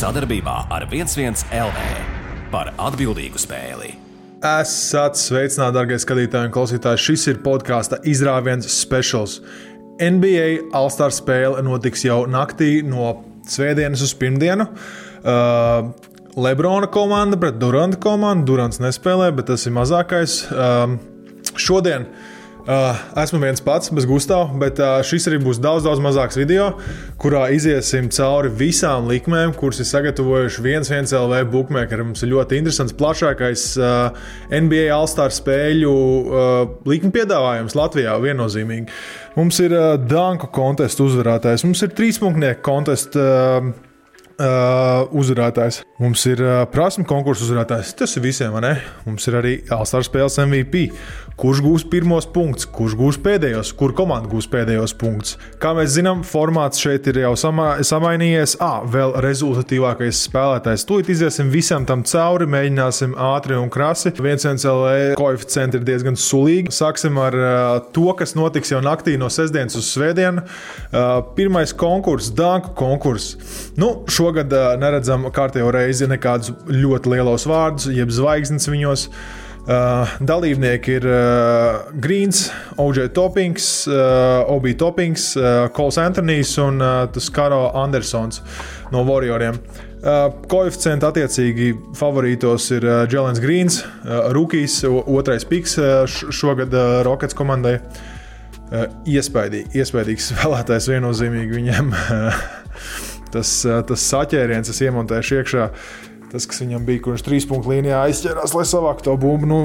sadarbībā ar 11 LV par atbildīgu spēli. Esat sveicināti, darbie skatītāji un klausītāji. Šis ir podkāstu izrāviens specials. NBA All-Star spēle notiks jau naktī no svētdienas uz pirmdienu. Uh, Lebrona komanda pret Duranta komandu. Durants nespēlē, bet tas ir mazākais. Uh, šodien uh, Uh, esmu viens pats, bez Gustavs, bet uh, šis arī būs daudz, daudz mazāks video, kurā iziesim cauri visām likmēm, kuras ir sagatavojuši viens viens LV bookmaker. Mums ir ļoti interesants, plašākais uh, NBA All-Star spēļu likuma piedāvājums Latvijā viennozīmīgi. Mums ir Danku kontestu uzvarētājs, mums ir trīspunktnieku kontestu uh, uzvarētājs. Mums ir uh, prasme konkursu uzvarētājs. Tas ir visiem, vai ne? Mums ir arī Alstāra spēles MVP. Kurš gūs pirmos punktus, kurš gūs pēdējos, kur komanda gūs pēdējos punktus. Kā mēs zinām, formāts šeit ir jau sama, samainījies. Ah, vēl rezultatīvākais spēlētājs. Tūlīt iziesim visam tam cauri, mēģināsim ātri un krasi. Viens LV koeficienti ir diezgan sulīgi. Sāksim ar uh, to, kas notiks jau naktī no sestdienas uz svētdienu. Uh, pirmais konkurss, Danku konkurss. Nu, šo šogad uh, neredzam kārtējo reizi nekādus ļoti lielos vārdus, jeb zvaigznes viņos. Uh, dalībnieki ir uh, Grīns, OJ Toppings, uh, OB Toppings, uh, Kols Antonius un uh, Karo Andersons no Warrioriem. Uh, koeficienti attiecīgi favorītos ir uh, Jēlens Grīns, uh, Rukijs, otrais piks uh, šogad uh, Rockets komandai. Uh, iespaidīgi, iespaidīgs spēlētājs viennozīmīgi viņam. tas, tas saķēriens, es iemontēšu iekšā. Tas, kas viņam bija, kurš trīs punktu līnijā aizķērās, lai savāktu to bumbu, nu,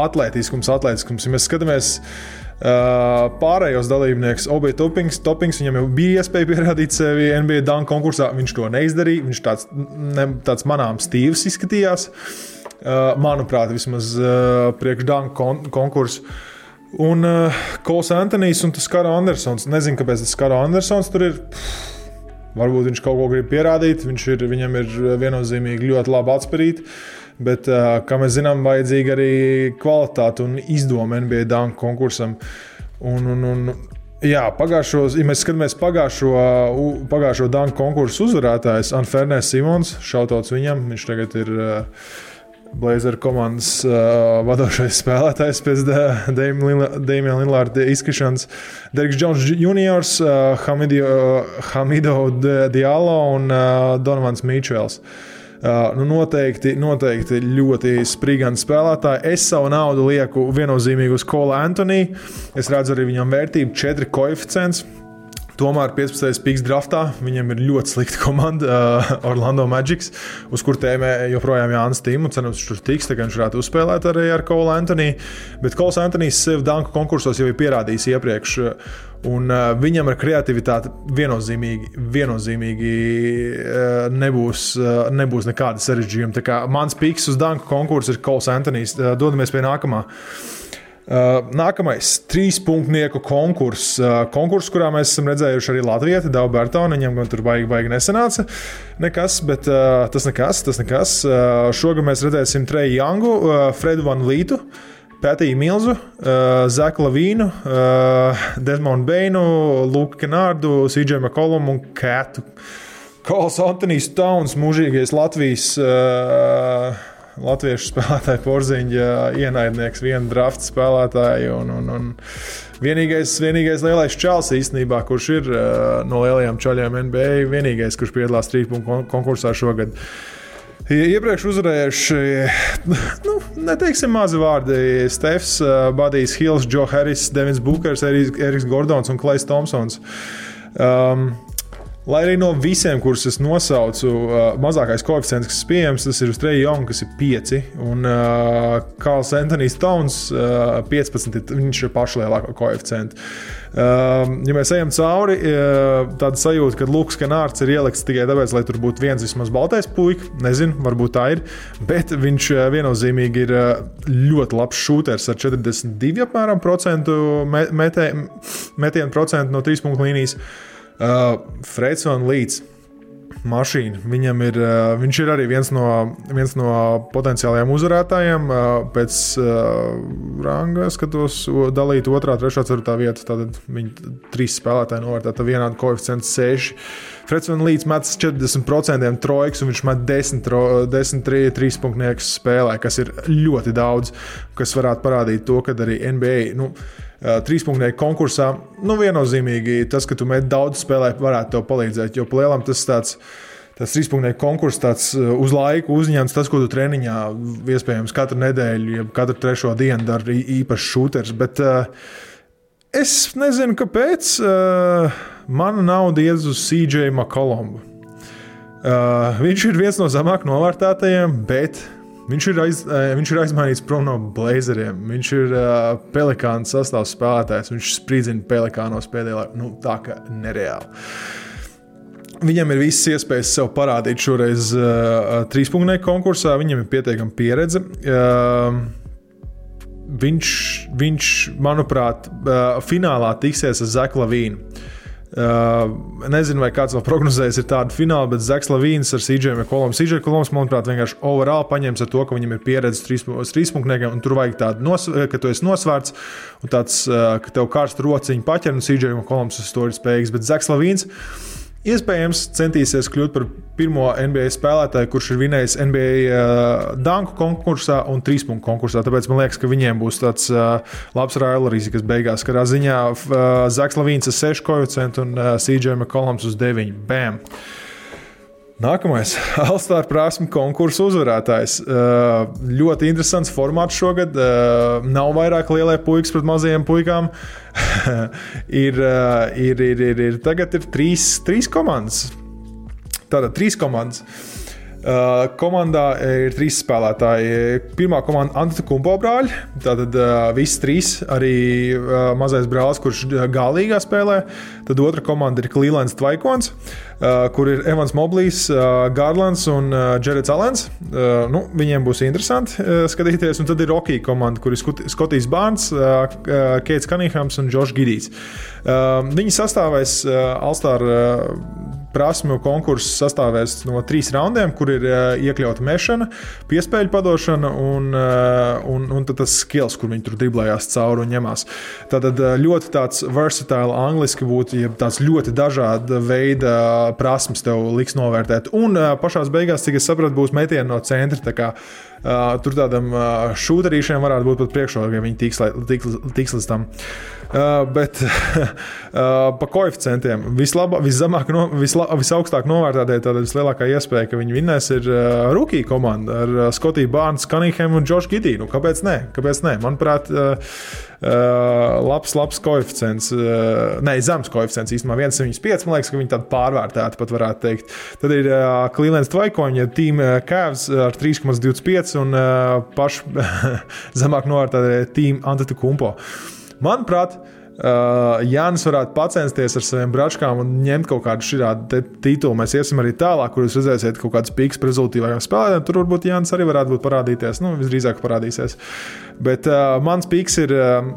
atletiskums, atletiskums. Ja mēs skatāmies uh, pārējos dalībniekus, Obi Topings, Topings, viņam jau bija iespēja pierādīt sevi NBA Dunk konkursā. Viņš to neizdarīja. Viņš tāds, ne, tāds manāms stīvs izskatījās. Uh, manuprāt, vismaz uh, priekš Dunk kon konkursu. Un uh, Kols Antonius un tas Karo Andersons. Nezinu, kāpēc tas Karo Andersons tur ir. Pff, Varbūt viņš kaut ko grib pierādīt, ir, viņam ir viennozīmīgi ļoti labi atspērīt. Bet, kā mēs zinām, vajadzīga arī kvalitāte un izdoma NBA dunk konkursam. Un, un, un, jā, pagājušos, ja mēs skatāmies pagājušo, pagājušo dunk konkursu uzvarētājs, Anfernēs Simons, šautauts viņam, viņš tagad ir. Uh, Blazer komandas uh, vadošais spēlētājs pēc Dēmija Lillārda izkrišanas. Deriks Jones Jr., uh, Hamidio, uh, Hamido Diallo un uh, Donovans Mičels. Uh, nu noteikti, noteikti ļoti sprigants spēlētāji. Es savu naudu lieku viennozīmīgi uz Kola Antoniju. Es redzu arī viņam vērtību 4 koeficients. Tomēr 15. piks draftā viņam ir ļoti slikta komanda, uh, Orlando Magic, uz kur tēmē joprojām Jānis Tīmu. Cerams, viņš tur tiks, tā kā viņš varētu uzspēlēt arī ar Kolu Antoniju. Bet Kols Antonijs sev danku konkursos jau ir pierādījis iepriekš. Un uh, viņam ar kreativitāti viennozīmīgi, viennozīmīgi uh, nebūs, uh, nebūs nekāda sarežģījuma. Mans piks uz danku konkursu ir Kols Antonijs. Uh, dodamies pie nākamā. Uh, nākamais trīspunktnieku konkurss. Uh, konkurss, kurā mēs esam redzējuši arī Latviju, Dāvu Bērtānu. Viņam gan tur baigi, baigi nesanāca nekas, bet uh, tas nekas. Tas nekas. Uh, šogad mēs redzēsim Treju Jangu, uh, Fredu Van Lītu. Pētīju Milzu, uh, Zeku Lavīnu, uh, Desmondu Beinu, Luku Kanārdu, Sīdžēju Makolumu un Kētu. Kols Antonijs Tauns, mūžīgais Latvijas uh, latviešu spēlētāju porziņa ienaidnieks, viena drafta spēlētāja. Un, un, un vienīgais, vienīgais lielais čels īstenībā, kurš ir uh, no lielajiem čaļiem NBA, vienīgais, kurš piedalās trīspunktu konkursā šogad. Iepriekš uzvarējuši, nu, neteiksim, mazi vārdi. Stefs, uh, Badijs Hills, Joe Harris, Devins Bookers, Eriks Gordons un Klais Thompsons. Um, Lai arī no visiem, kurus es nosaucu, uh, mazākais koeficients, kas pieejams, tas ir uz Treja Jonga, kas ir 5. Un uh, Karls Antonius Towns uh, 15. Viņš ir pašlielākā koeficienta. Uh, ja mēs ejam cauri, uh, tāda sajūta, ka Lukas Kanārds ir ielikts tikai tāpēc, lai tur būtu viens vismaz baltais puika. Nezinu, varbūt tā ir. Bet viņš uh, viennozīmīgi ir uh, ļoti labs šūters ar 42% apmēram procentu metienu procentu no trīs punktu līnijas. Uh, Freds un Līds. mašīna. Viņam ir, uh, viņš ir arī viens no, viens no potenciālajiem uzvarētājiem. Uh, pēc uh, ranga skatos, dalīt otrā, trešā, ceturtā vieta. Tad viņi trīs spēlētāji novērtēta vienādi koeficients 6. Freds Van Līts met 40% trojkas, un viņš met 10, 10 3, 3 punktniekus spēlē, kas ir ļoti daudz, kas varētu parādīt to, ka arī NBA. Nu, trīspunktnieku konkursā, nu, viennozīmīgi tas, ka tu met daudz spēlē, varētu tev palīdzēt. Jo plēlam tas tāds. Tas trīspunktu konkurss tāds uz laiku uzņemts, tas, ko tu treniņā iespējams katru nedēļu, ja katru trešo dienu dari īpašs šūters. Bet uh, es nezinu, kāpēc uh, mana nauda iet uz CJ McCollumbu. Uh, viņš ir viens no zemāk novērtētajiem, bet Viņš ir, aiz, eh, viņš ir aizmainīts prom no blazeriem. Viņš ir uh, pelikāna sastāvs spēlētājs. Viņš spridzina pelikānos pēdējā laikā. Nu, tā kā nereāli. Viņam ir visas iespējas sev parādīt šoreiz uh, trīspunktu konkursā. Viņam ir pietiekama pieredze. Uh, viņš, viņš, manuprāt, uh, finālā tiksies ar Zeku Lavīnu. Nezinu, vai kāds vēl prognozējis ir tādu finālu, bet Zeks Lavīns ar CJ Kolomu. CJ Koloms, manuprāt, vienkārši overall paņems ar to, ka viņam ir pieredze trīspunktniekiem, un tur vajag tādu, nos, ka tu esi nosvērts, un tāds, ka tev karstu rociņu paķer, un CJ Koloms uz to ir spējīgs. Bet Zeks Lavīns. Iespējams, centīsies kļūt par pirmo NBA spēlētāju, kurš ir vinējis NBA uh, danku konkursā un trīspunktu konkursā. Tāpēc man liekas, ka viņiem būs tāds uh, labs raileris, kas beigās karā ziņā uh, Zaks Lavīns ar 6 koeficientu un uh, CJ McCollums uz 9. Bam! Nākamais - Alstāra prasme konkursu uzvarētājs. Uh, ļoti interesants formāts šogad. Uh, nav vairāk lielie puikas pret mazajiem puikām. ir, uh, ir, ir, ir, ir, tagad ir trīs, trīs komandas. Tātad trīs komandas. Uh, komandā ir trīs spēlētāji. Pirmā komanda - Antūna brāļi. Tātad uh, visi trīs, arī uh, mazais brālis, kurš galīgā spēlē. Tad otra komanda ir Clevelands Tvaikons, uh, kur ir Evans Moblijs, uh, Gārlands un uh, Jareds Alens. Uh, nu, viņiem būs interesanti uh, skatīties. Un tad ir Rocky komanda, kur ir Skotijs Bārns, uh, Keits Kanīhams un Džošs Gidijs. Uh, viņi sastāvēs uh, Alstāra. Uh, prasmju konkurss sastāvēs no trīs raundiem, kur ir uh, iekļauta mešana, piespēļu padošana un, uh, un, un tas skills, kur viņi tur driblējās cauri un ņemās. Tātad uh, ļoti tāds versatile angliski būtu, ja tāds ļoti dažāda veida prasmes tev liks novērtēt. Un pašās beigās, cik es sapratu, būs metieni no centra. Uh, tur tādam uh, šūterīšiem varētu būt pat priekšrocība, ja viņi tiks, tiks, tiks līdz tam. Uh, bet uh, pa koeficientiem vislabāk, viszemāk, no, visla, visaugstāk novērtētie, tad vislielākā iespēja, ka viņi vinnēs, ir uh, Rukija komanda ar uh, Skotiju Bārnu, Kanīhemu un Džošu Gidiju. Nu, kāpēc ne? Kāpēc ne? Manuprāt, uh, Uh, labs, labs koeficients. Uh, nē, zems koeficients īstenībā 1,75. Man liekas, ka viņi tādu pārvērtēti pat varētu teikt. Tad ir uh, Clevelands Tvaikoņa, Team Cavs ar 3,25 un uh, pašu zemāk novērtētie Team Antetokumpo. Manuprāt, Uh, Jānis varētu pacensties ar saviem bračkām un ņemt kaut kādu šādu titulu. Mēs iesim arī tālāk, kur jūs redzēsiet kaut kādas pīks rezultātīvākām spēlēm. Tur varbūt Jānis arī varētu būt parādīties. Nu, visdrīzāk parādīsies. Bet uh, mans pīks ir. Uh,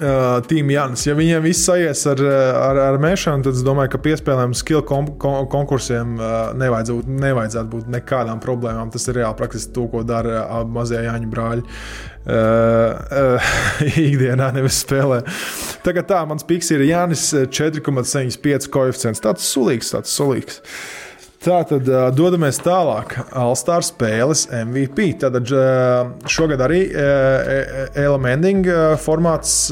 uh, Tīm Jānis. Ja viņiem viss aizies ar, ar, ar mēšanu, tad es domāju, ka piespēlēm skill kom, kom, konkursiem uh, nevajadzētu, nevajadzētu būt nekādām problēmām. Tas ir reāli praktiski to, ko dara uh, mazie Jāņu brāļi. Uh, uh, ikdienā nevis spēlē. Tagad tā, mans piks ir Jānis 4,75 koeficients. Tāds sulīgs, tāds sulīgs. Uh, Tā tad dodamies tālāk. Alstāra spēles MVP. Tad uh, šogad arī Elemending formāts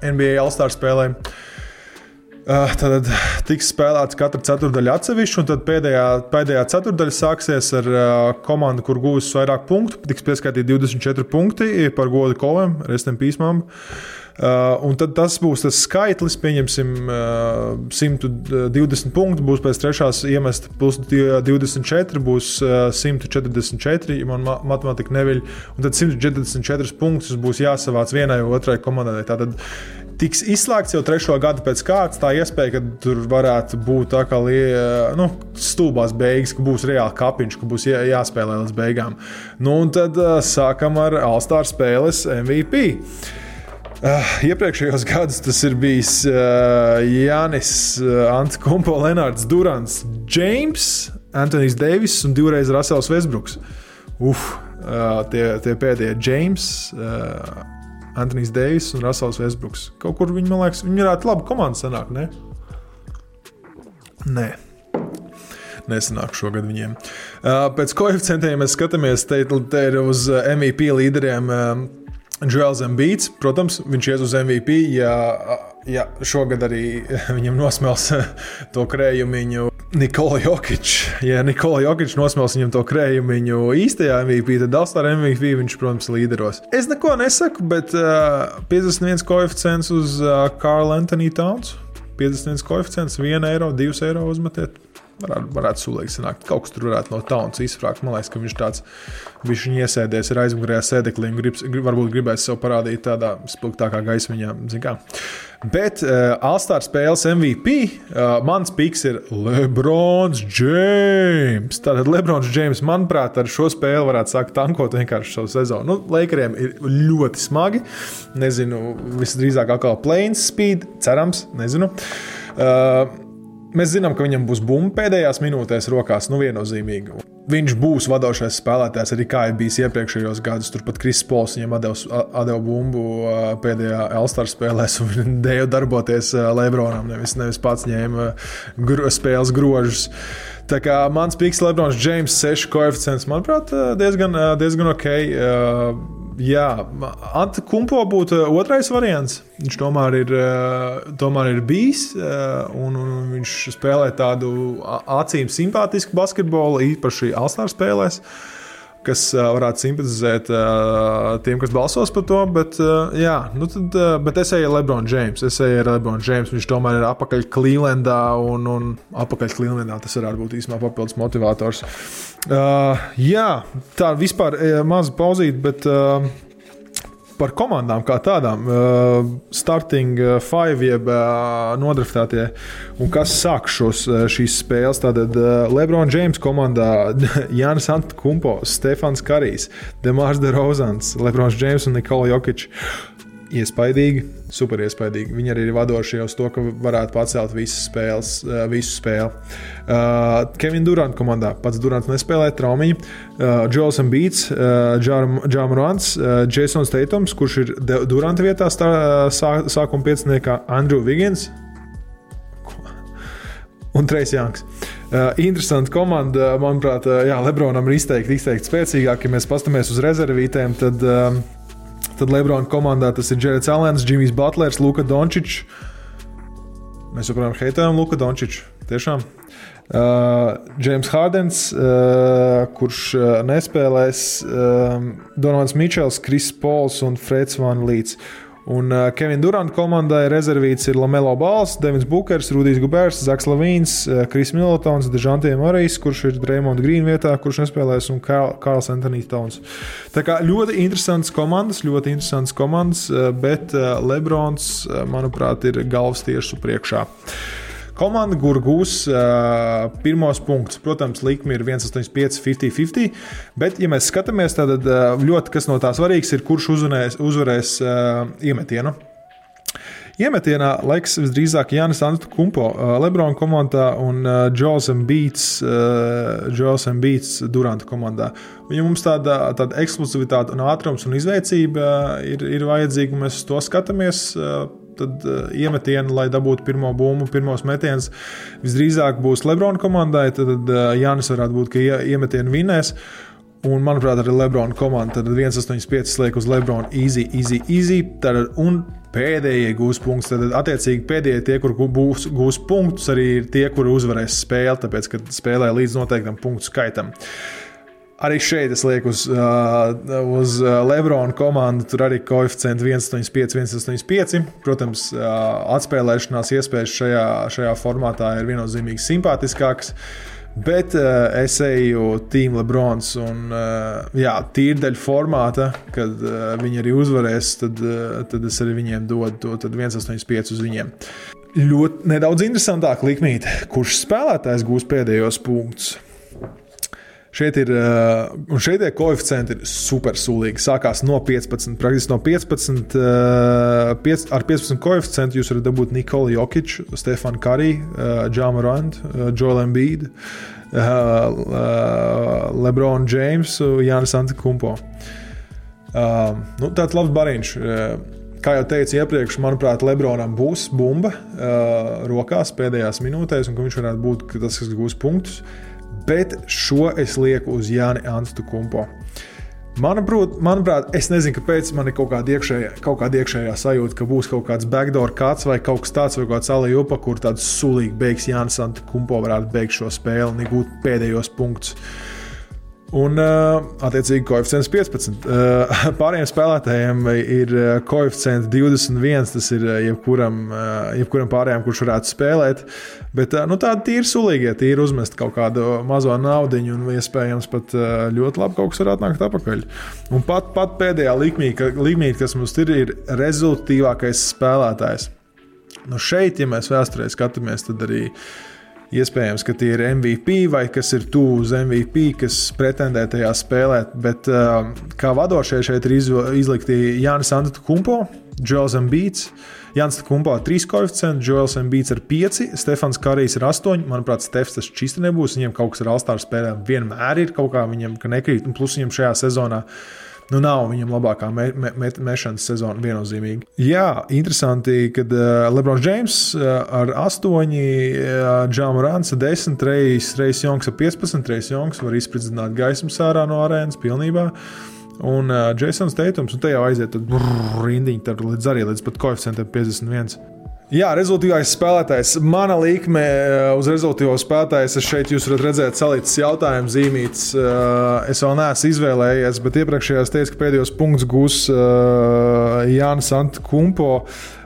NBA Alstāra spēlēm. Tad tiks spēlēts katra ceturdaļa atsevišķi, un pēdējā, pēdējā ceturdaļa sāksies ar komandu, kur gūs vairāk punktu. Tiks pieskaitīti 24 punkti par godu kolēm, restem pīsmām. Uh, un tad tas būs tas skaitlis, pieņemsim, uh, 120 punkti, būs pēc trešās iemest plus 24, būs uh, 144, ja man matemātika neviļ, un tad 144 punktus būs jāsavāc vienai vai otrai komandai. Tātad tiks izslēgts jau trešo gadu pēc kārtas. Tā iespēja, ka tur varētu būt tā kā nu, stulbās beigas, ka būs reāli kapiņš, ka būs jā, jāspēlē līdz beigām. Nu, un tad uh, sākam ar Alstāra spēles MVP. Uh, iepriekšējos gados tas ir bijis uh, Jānis, uh, Antkumpo, Lenārds, Durants, James, Antonius Deivis un divreiz Rasels Vesbruks. Uf, uh, tie, tie pēdējie James, uh, Antonius Deivis un Rasels Vesbruks. Kaut kur viņi, man liekas, viņi varētu labi komandu sanākt, ne? Nē. Nesanāk šogad viņiem. Pēc koeficientiem mēs skatāmies, te, te ir uz MVP līderiem. Uh, JoelsEmbīts, protams, viņš ies uz MVP. Ja, ja šogad arī viņam nosmels to krējumu Nikola Jokic. Ja Nikola Jokic nosmels viņam to krējumu īstajā MVP, tad Dalstar MVP viņš, protams, līderos. Es neko nesaku, bet uh, 51 koeficients uz uh, Karla Anthony Towns. 51 koeficients, 1 eiro, 2 eiro uzmetiet varētu, varētu sulīgi sanākt. Kaut kas tur varētu no taunas izfrākt. Man liekas, ka viņš tāds viņš iesēdies ir aizmugurējā sēdeklī un grib, varbūt gribēs sev parādīt tādā spilgtākā gaismiņā. Bet uh, Alstāra spēles MVP uh, mans piks ir Lebrons James. Tātad Lebrons James, manuprāt, ar šo spēli varētu sākt tankot vienkārši savu sezonu. Nu, Lakeriem ir ļoti smagi. Nezinu, visdrīzāk atkal planes speed, cerams, nezinu. Uh, Mēs zinām, ka viņam būs bumba pēdējās minūtēs rokās, nu viennozīmīgi. Viņš būs vadošais spēlētājs arī kā ir bijis iepriekšējos gados. Turpat Kristis Pols viņam deva bumbu pēdējā Elstar spēlēs, un dēja darboties Lebronam, nevis, nevis pats ņēma gro, spēles grožus. Tā kā mans piks Lebrons James 6 koeficients, manuprāt, diezgan, diezgan ok jā, Antkumpo būtu otrais variants. Viņš tomēr ir, eh, tomēr ir bijis, eh, un, un viņš spēlē tādu acīm simpātisku basketbolu, īpaši Alstāra spēlēs kas varētu simpatizēt tiem, kas balsos par to. Bet, jā, nu tad, bet es eju ar Lebronu Jamesu. Es eju ar Lebronu Jamesu. Viņš tomēr ir apakaļ Clevelandā, un, un apakaļ Clevelandā tas varētu būt īstenībā papildus motivators. Uh, jā, tā vispār maza pauzīte, bet. Uh, par komandām kā tādām, uh, starting uh, five, jeb uh, nodraftētie, un kas sāk šos, šīs spēles. Tātad Lebrons James komandā Jānis Antkumpo, Stefans Karijs, Demārs Derozans, Lebrons James un Nikola Jokic iespaidīgi, super iespaidīgi. Viņi arī ir vadošie uz to, ka varētu pacelt visas spēles, eh, visu spēli. Uh, Kevins Durants komandā pats Durants nespēlē traumiņu. Uh, Joels Beats, uh, Džāmarants, uh, Jasons Teitums, kurš ir Duranta vietā stā, sā, sākuma pieciniekā, Andrew Vigins un Trejs Janks. Uh, interesanti komanda, manuprāt, uh, jā, Lebronam ir izteikti, izteikti spēcīgāk. Ja mēs paskatāmies uz rezervītēm, tad uh, Tad Lebrona komandā tas ir Jerets Alens, Džimijs Butlers, Luka Dončičs. Mēs joprojām heitējam Luka Dončiču. Tiešām. Džeims uh, Hārdens, uh, kurš uh, nespēlēs, uh, Donovans Mičels, Kris Pols un Freds Van Līts. Un uh, Kevina Duranta komandai rezervīts ir Lamelo Bals, Devins Bukers, Rudijs Gubers, Zaks Lavīns, uh, Kris Miltons, Dežantiem Marijs, kurš ir Dreymonda Grīna vietā, kurš nespēlēs, un Kārls Antonijs Tons. Tā kā ļoti interesants komandas, ļoti interesants komandas, uh, bet uh, Lebrons, uh, manuprāt, ir galvas tieši priekšā. Komanda, kur gūs uh, pirmos punktus, protams, likme ir 1,85, 50-50. Bet, ja mēs skatāmies, tad uh, ļoti kas no tā svarīgs ir, kurš uzvarēs, uzvarēs uh, iemetienu. Iemetienā laiks visdrīzāk Jānis Antūkumpo, uh, Lebrona komandā un uh, Joels Beats, uh, Beats Duranta komandā. Viņam mums tāda, tāda ekskluzivitāte, un ātrums un izveicība ir, ir vajadzīga, un mēs uz to skatāmies tad uh, iemetienu, lai dabūtu pirmo bumbu, pirmos metienus. Visdrīzāk būs Lebrona komandai, tad uh, Jānis varētu būt, ka iemetienu vinnēs. Un, manuprāt, arī Lebrona komanda tad 1,85 liek uz Lebrona easy, easy, easy. Tad, un pēdējie gūs punktus. Tad, attiecīgi, pēdējie tie, kur būs, gūs punktus, arī ir tie, kuri uzvarēs spēli, tāpēc, ka spēlē līdz noteiktam punktu skaitam. Uh, Arī šeit es lieku uz, uh, uz uh, Lebrona komandu. Tur arī koeficients 1,85, 1,85. Protams, uh, atspēlēšanās iespējas šajā, šajā formātā ir viennozīmīgi simpātiskākas. Bet uh, es eju Team Lebrons un uh, jā, tīri dēļ formāta, kad uh, viņi arī uzvarēs, tad, uh, tad es arī viņiem dodu to 1,85 uz viņiem. Ļoti nedaudz interesantāk likmīt, kurš spēlētājs gūs pēdējos punktus. Šeit ir, uh, un šeit tie koeficienti ir super sulīgi. Sākās no 15, praktiski no 15, uh, 5, ar 15 koeficientu jūs varat dabūt Nikolu Jokiču, Stefanu Karī, uh, Džāmu Randu, Joelu uh, Lebronu Džeimsu, Jānis Antikumpo. Nu, tāds labs bariņš. Kā jau teicu iepriekš, manuprāt, Lebronam būs bumba uh, rokās pēdējās minūtēs, un viņš varētu būt tas, kas gūs punktus. Bet šo es lieku uz Jāni Anstu Kumpo. Manuprāt, manuprāt, es nezinu, kāpēc man ir kaut kāda iekšējā, kaut kāda iekšējā sajūta, ka būs kaut kāds backdoor kāds vai kaut kas tāds, vai kāds alījupa, kur tāds sulīgi beigs Jānis Antu Kumpo varētu beigt šo spēli un iegūt pēdējos punktus. Un, attiecīgi, koeficients 15. Uh, pārējiem spēlētājiem ir koeficients 21. Tas ir jebkuram, jebkuram pārējiem, kurš varētu spēlēt. Bet nu, tādi ir sulīgie, tīri uzmest kaut kādu mazo naudu, un iespējams pat ļoti labi kaut kas varētu nākt atpakaļ. Un pat, pat pēdējā līmenī, kas mums ir, ir rezultātīvākais spēlētājs. Nu, šeit, ja mēs vēsturē skatāmies, tad arī uh, Iespējams, ka tie ir MVP vai kas ir tuvu uz MVP, kas pretendē tajā spēlēt. Bet uh, kā vadošie šeit ir izlikti Jānis Antūna Kumpo, Džoels Ambīts. Jānis Kumpo ar 3 koeficientu, Džoels Ambīts ar 5, Stefans Karijs ar 8. Manuprāt, Stefans tas čīsti nebūs. Viņam kaut kas ar Alstāru spēlēm vienmēr ir kaut kā viņam nekrīt, un plus viņam šajā sezonā nu, nav viņam labākā me, me, me, mešanas sezona viennozīmīgi. Jā, interesanti, ka uh, Lebrons Džeims uh, ar 8, uh, Džāma Rāns ar 10, Reis, Reis Jongs ar 15, Reis Jongs var izpildīt gaismu sārā no arēnas pilnībā. Un uh, Jasons Teitums, un te jau aiziet rindiņa līdz arī līdz pat koeficientam 51. Jā, rezultātīvais spēlētājs. Mana līnija eh, uz rezultātīvo spēlētāju. Šeit jūs varat redzēt, salīdzināts jautājumu zīmītes. Eh, es vēl neesmu izvēlējies, bet iepriekšējā es teicu, ka pēdējos punktus gūs eh, Jānis Antkumpo.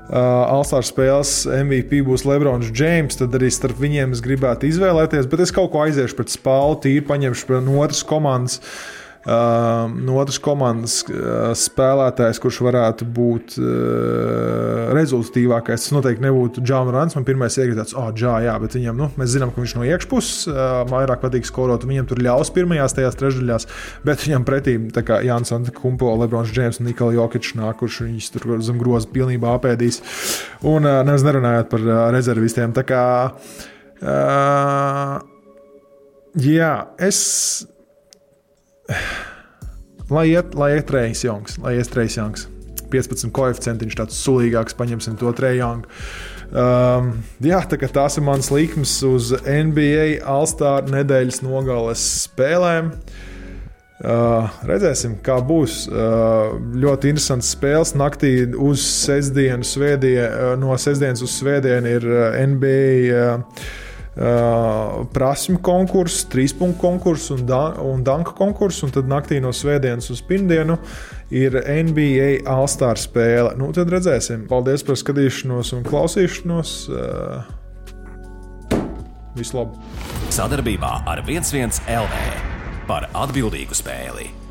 Alstāra spēles MVP būs Lebrons Džeims, tad arī starp viņiem es gribētu izvēlēties, bet es kaut ko aiziešu pret spālu, tīri paņemšu no otras komandas. Uh, Uh, no otras komandas uh, spēlētājs, kurš varētu būt uh, rezultatīvākais, tas noteikti nebūtu Džāns Rants. Man pirmais iekritās, oh, Džā, jā, bet viņam, nu, mēs zinām, ka viņš no iekšpuses vairāk patīk skorot, viņam tur ļaus pirmajās tajās trešdaļās, bet viņam pretī Jānis Antkumpo, Lebrons Džeims un Nikola Jokičs nāk, kurš viņus tur zem groza pilnībā apēdīs. Un nemaz nerunājot par rezervistiem. Tā kā, uh, jā, es Lai iet, lai iet Reis Jongs, lai iet Reis Jongs. 15 koeficientiņš, tāds sulīgāks, paņemsim to trejangu. Um, jā, tā tās ir mans likmes uz NBA All-Star nedēļas nogales spēlēm. Uh, redzēsim, kā būs. Uh, ļoti interesants spēles. Naktī uz sestdienu, svētdien, uh, no sestdienas uz svētdienu ir NBA. Uh, prasmu konkurss, trīspunktu konkurss un, da un danka konkurss, un tad naktī no svētdienas uz pirmdienu ir NBA All-Star spēle. Nu, tad redzēsim. Paldies par skatīšanos un klausīšanos. Uh, Vislabāk! Sadarbībā ar 11 LV par atbildīgu spēli.